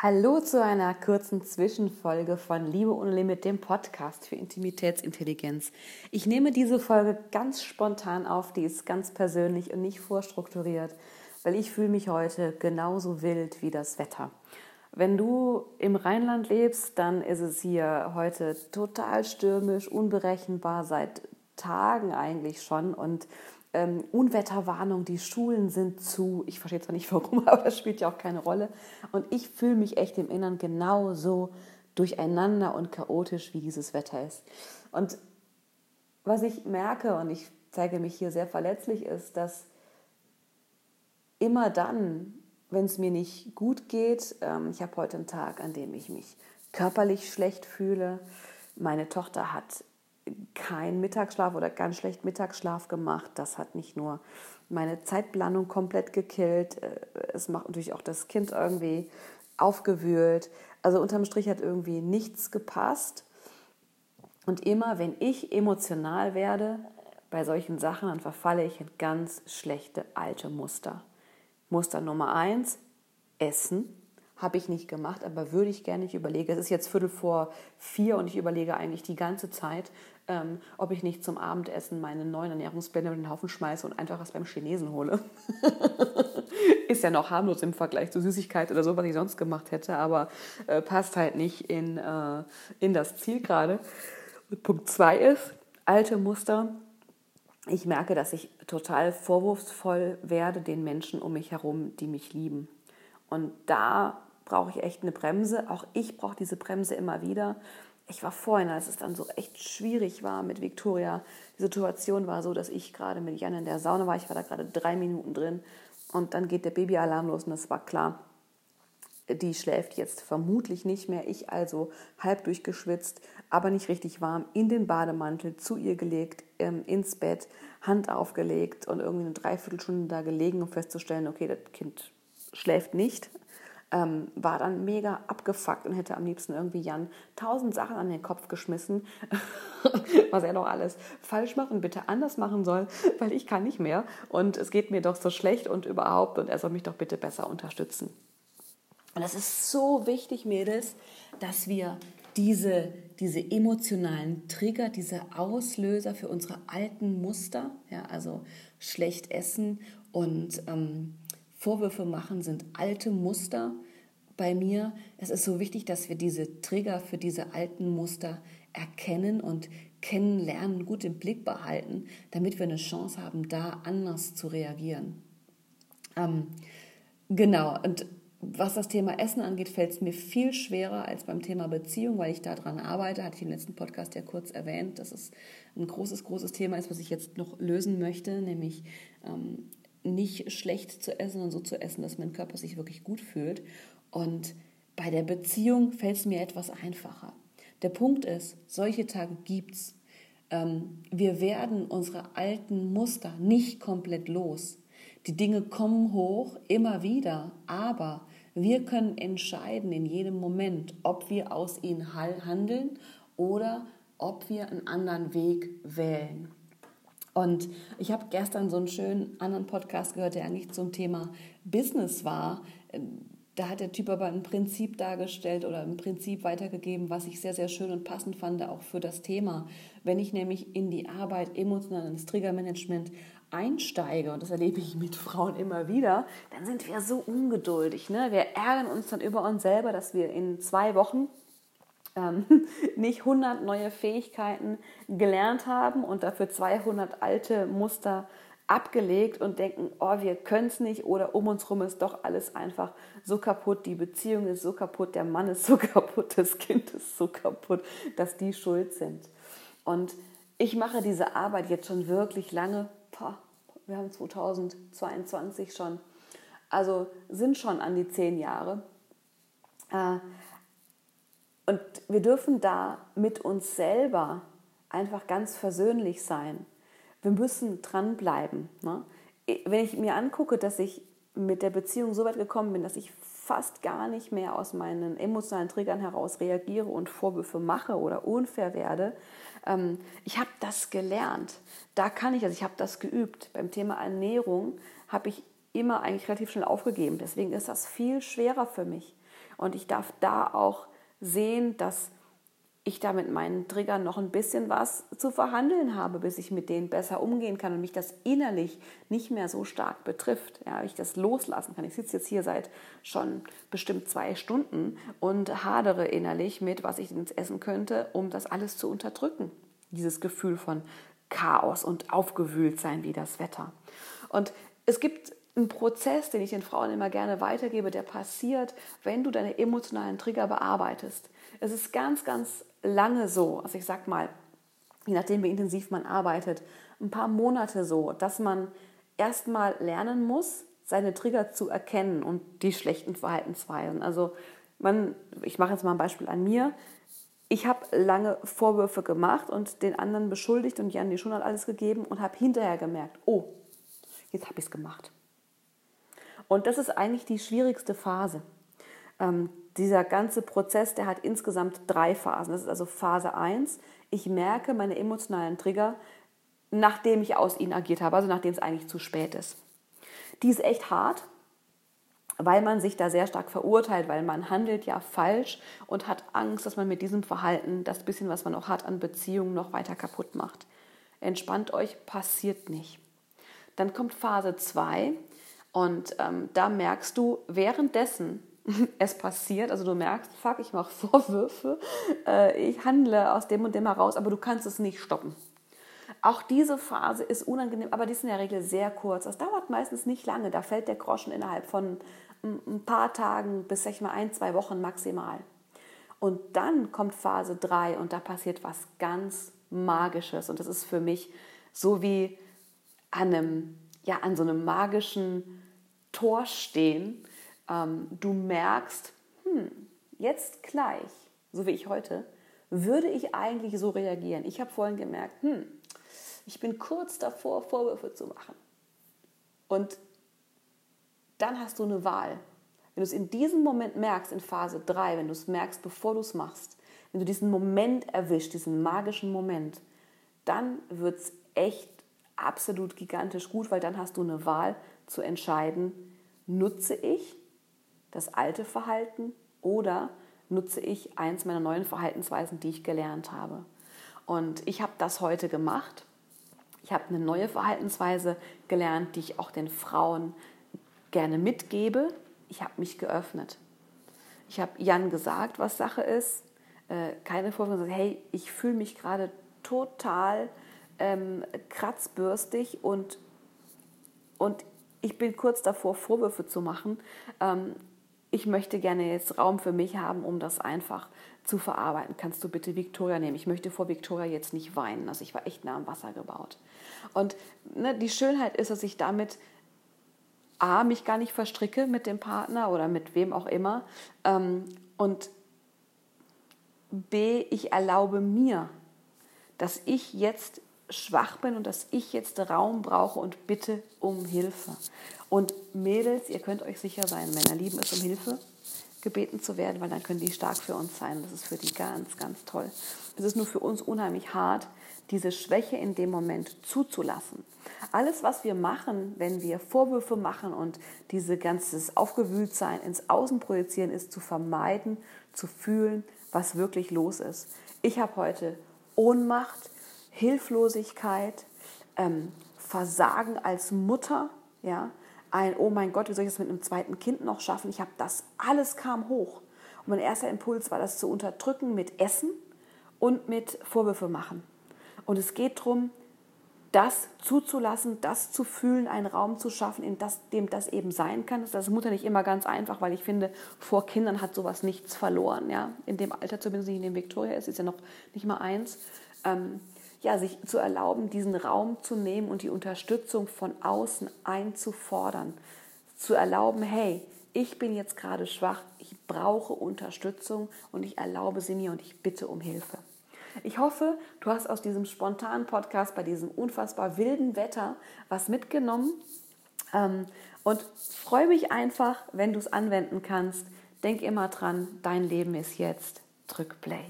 Hallo zu einer kurzen Zwischenfolge von Liebe ohne Limit, dem Podcast für Intimitätsintelligenz. Ich nehme diese Folge ganz spontan auf, die ist ganz persönlich und nicht vorstrukturiert, weil ich fühle mich heute genauso wild wie das Wetter. Wenn du im Rheinland lebst, dann ist es hier heute total stürmisch, unberechenbar seit Tagen eigentlich schon und ähm, Unwetterwarnung, die Schulen sind zu. Ich verstehe zwar nicht warum, aber das spielt ja auch keine Rolle. Und ich fühle mich echt im Innern genauso durcheinander und chaotisch, wie dieses Wetter ist. Und was ich merke, und ich zeige mich hier sehr verletzlich, ist, dass immer dann, wenn es mir nicht gut geht, ähm, ich habe heute einen Tag, an dem ich mich körperlich schlecht fühle, meine Tochter hat keinen Mittagsschlaf oder ganz schlecht Mittagsschlaf gemacht. Das hat nicht nur meine Zeitplanung komplett gekillt, äh, es macht natürlich auch das Kind irgendwie aufgewühlt. Also unterm Strich hat irgendwie nichts gepasst. Und immer, wenn ich emotional werde bei solchen Sachen, dann verfalle ich in ganz schlechte alte Muster. Muster Nummer eins, Essen. Habe ich nicht gemacht, aber würde ich gerne. Ich überlege, es ist jetzt Viertel vor vier und ich überlege eigentlich die ganze Zeit, ähm, ob ich nicht zum Abendessen meine neuen Ernährungspläne über den Haufen schmeiße und einfach was beim Chinesen hole. ist ja noch harmlos im Vergleich zu Süßigkeit oder so, was ich sonst gemacht hätte, aber äh, passt halt nicht in, äh, in das Ziel gerade. Punkt zwei ist, alte Muster. Ich merke, dass ich total vorwurfsvoll werde den Menschen um mich herum, die mich lieben. Und da brauche ich echt eine Bremse. Auch ich brauche diese Bremse immer wieder. Ich war vorhin, als es dann so echt schwierig war mit Victoria. Die Situation war so, dass ich gerade mit Jan in der Sauna war. Ich war da gerade drei Minuten drin und dann geht der Babyalarm los und es war klar, die schläft jetzt vermutlich nicht mehr. Ich also halb durchgeschwitzt, aber nicht richtig warm, in den Bademantel zu ihr gelegt, ähm, ins Bett, Hand aufgelegt und irgendwie eine Dreiviertelstunde da gelegen, um festzustellen, okay, das Kind schläft nicht ähm, war dann mega abgefuckt und hätte am liebsten irgendwie Jan tausend Sachen an den Kopf geschmissen, was er doch alles falsch macht und bitte anders machen soll, weil ich kann nicht mehr und es geht mir doch so schlecht und überhaupt und er soll mich doch bitte besser unterstützen. Und das ist so wichtig, Mädels, dass wir diese, diese emotionalen Trigger, diese Auslöser für unsere alten Muster, ja, also schlecht essen und ähm, Vorwürfe machen sind alte Muster bei mir. Es ist so wichtig, dass wir diese Trigger für diese alten Muster erkennen und kennenlernen, gut im Blick behalten, damit wir eine Chance haben, da anders zu reagieren. Ähm, genau, und was das Thema Essen angeht, fällt es mir viel schwerer als beim Thema Beziehung, weil ich daran arbeite, hatte ich im letzten Podcast ja kurz erwähnt, dass es ein großes, großes Thema ist, was ich jetzt noch lösen möchte, nämlich ähm, nicht schlecht zu essen, sondern so zu essen, dass mein Körper sich wirklich gut fühlt. Und bei der Beziehung fällt es mir etwas einfacher. Der Punkt ist, solche Tage gibt's. Ähm, wir werden unsere alten Muster nicht komplett los. Die Dinge kommen hoch, immer wieder, aber wir können entscheiden in jedem Moment, ob wir aus ihnen handeln oder ob wir einen anderen Weg wählen. Und ich habe gestern so einen schönen anderen Podcast gehört, der eigentlich zum Thema Business war. Da hat der Typ aber ein Prinzip dargestellt oder ein Prinzip weitergegeben, was ich sehr, sehr schön und passend fand, auch für das Thema. Wenn ich nämlich in die Arbeit emotional ins Triggermanagement einsteige, und das erlebe ich mit Frauen immer wieder, dann sind wir so ungeduldig. Ne? Wir ärgern uns dann über uns selber, dass wir in zwei Wochen ähm, nicht 100 neue Fähigkeiten gelernt haben und dafür 200 alte Muster abgelegt und denken, oh, wir können es nicht oder um uns herum ist doch alles einfach so kaputt, die Beziehung ist so kaputt, der Mann ist so kaputt, das Kind ist so kaputt, dass die schuld sind. Und ich mache diese Arbeit jetzt schon wirklich lange, Boah, wir haben 2022 schon, also sind schon an die zehn Jahre. Äh, und wir dürfen da mit uns selber einfach ganz versöhnlich sein. Wir müssen dranbleiben. Ne? Wenn ich mir angucke, dass ich mit der Beziehung so weit gekommen bin, dass ich fast gar nicht mehr aus meinen emotionalen Triggern heraus reagiere und Vorwürfe mache oder unfair werde. Ähm, ich habe das gelernt. Da kann ich, also ich habe das geübt. Beim Thema Ernährung habe ich immer eigentlich relativ schnell aufgegeben. Deswegen ist das viel schwerer für mich. Und ich darf da auch sehen, dass ich da mit meinen Triggern noch ein bisschen was zu verhandeln habe, bis ich mit denen besser umgehen kann und mich das innerlich nicht mehr so stark betrifft. Ja, ich das loslassen kann. Ich sitze jetzt hier seit schon bestimmt zwei Stunden und hadere innerlich mit, was ich ins essen könnte, um das alles zu unterdrücken. Dieses Gefühl von Chaos und aufgewühlt sein wie das Wetter. Und es gibt einen Prozess, den ich den Frauen immer gerne weitergebe, der passiert, wenn du deine emotionalen Trigger bearbeitest. Es ist ganz, ganz lange so, also ich sag mal, je nachdem wie intensiv man arbeitet, ein paar Monate so, dass man erstmal lernen muss, seine Trigger zu erkennen und die schlechten Verhaltensweisen. Also man, ich mache jetzt mal ein Beispiel an mir. Ich habe lange Vorwürfe gemacht und den anderen beschuldigt und Jan die schon hat alles gegeben und habe hinterher gemerkt, oh, jetzt habe ich es gemacht. Und das ist eigentlich die schwierigste Phase. Ähm, dieser ganze Prozess, der hat insgesamt drei Phasen. Das ist also Phase 1. Ich merke meine emotionalen Trigger, nachdem ich aus ihnen agiert habe, also nachdem es eigentlich zu spät ist. Die ist echt hart, weil man sich da sehr stark verurteilt, weil man handelt ja falsch und hat Angst, dass man mit diesem Verhalten das bisschen, was man auch hat an Beziehungen, noch weiter kaputt macht. Entspannt euch, passiert nicht. Dann kommt Phase 2 und ähm, da merkst du währenddessen, es passiert, also du merkst, fuck, ich mache Vorwürfe, äh, ich handle aus dem und dem heraus, aber du kannst es nicht stoppen. Auch diese Phase ist unangenehm, aber die ist in der Regel sehr kurz. Das dauert meistens nicht lange. Da fällt der Groschen innerhalb von ein paar Tagen bis sag ich mal ein, zwei Wochen maximal. Und dann kommt Phase 3 und da passiert was ganz Magisches. Und das ist für mich so wie an, einem, ja, an so einem magischen Tor stehen ähm, du merkst, hm, jetzt gleich, so wie ich heute, würde ich eigentlich so reagieren. Ich habe vorhin gemerkt, hm, ich bin kurz davor, Vorwürfe zu machen. Und dann hast du eine Wahl. Wenn du es in diesem Moment merkst, in Phase 3, wenn du es merkst, bevor du es machst, wenn du diesen Moment erwischt, diesen magischen Moment, dann wird es echt absolut gigantisch gut, weil dann hast du eine Wahl zu entscheiden, nutze ich das alte Verhalten oder nutze ich eins meiner neuen Verhaltensweisen, die ich gelernt habe. Und ich habe das heute gemacht. Ich habe eine neue Verhaltensweise gelernt, die ich auch den Frauen gerne mitgebe. Ich habe mich geöffnet. Ich habe Jan gesagt, was Sache ist. Äh, keine Vorwürfe, hey, ich fühle mich gerade total ähm, kratzbürstig und, und ich bin kurz davor, Vorwürfe zu machen. Ähm, ich möchte gerne jetzt Raum für mich haben, um das einfach zu verarbeiten. Kannst du bitte Victoria nehmen? Ich möchte vor Victoria jetzt nicht weinen. Also ich war echt nah am Wasser gebaut. Und ne, die Schönheit ist, dass ich damit A, mich gar nicht verstricke mit dem Partner oder mit wem auch immer. Ähm, und B, ich erlaube mir, dass ich jetzt schwach bin und dass ich jetzt Raum brauche und bitte um Hilfe. Und Mädels, ihr könnt euch sicher sein, Männer lieben es, um Hilfe gebeten zu werden, weil dann können die stark für uns sein. Das ist für die ganz, ganz toll. Es ist nur für uns unheimlich hart, diese Schwäche in dem Moment zuzulassen. Alles, was wir machen, wenn wir Vorwürfe machen und diese ganzes Aufgewühltsein ins Außen projizieren, ist zu vermeiden, zu fühlen, was wirklich los ist. Ich habe heute Ohnmacht, Hilflosigkeit, ähm, Versagen als Mutter, ja, ein, oh mein Gott, wie soll ich das mit einem zweiten Kind noch schaffen? Ich habe das, alles kam hoch. Und mein erster Impuls war, das zu unterdrücken mit Essen und mit Vorwürfe machen. Und es geht darum, das zuzulassen, das zu fühlen, einen Raum zu schaffen, in das, dem das eben sein kann. Das ist Mutter nicht immer ganz einfach, weil ich finde, vor Kindern hat sowas nichts verloren. Ja? In dem Alter, zumindest in dem Victoria ist, ist ja noch nicht mal eins. Ähm, ja, sich zu erlauben, diesen Raum zu nehmen und die Unterstützung von außen einzufordern. Zu erlauben, hey, ich bin jetzt gerade schwach, ich brauche Unterstützung und ich erlaube sie mir und ich bitte um Hilfe. Ich hoffe, du hast aus diesem spontanen Podcast bei diesem unfassbar wilden Wetter was mitgenommen ähm, und freue mich einfach, wenn du es anwenden kannst. Denk immer dran, dein Leben ist jetzt. Drück Play.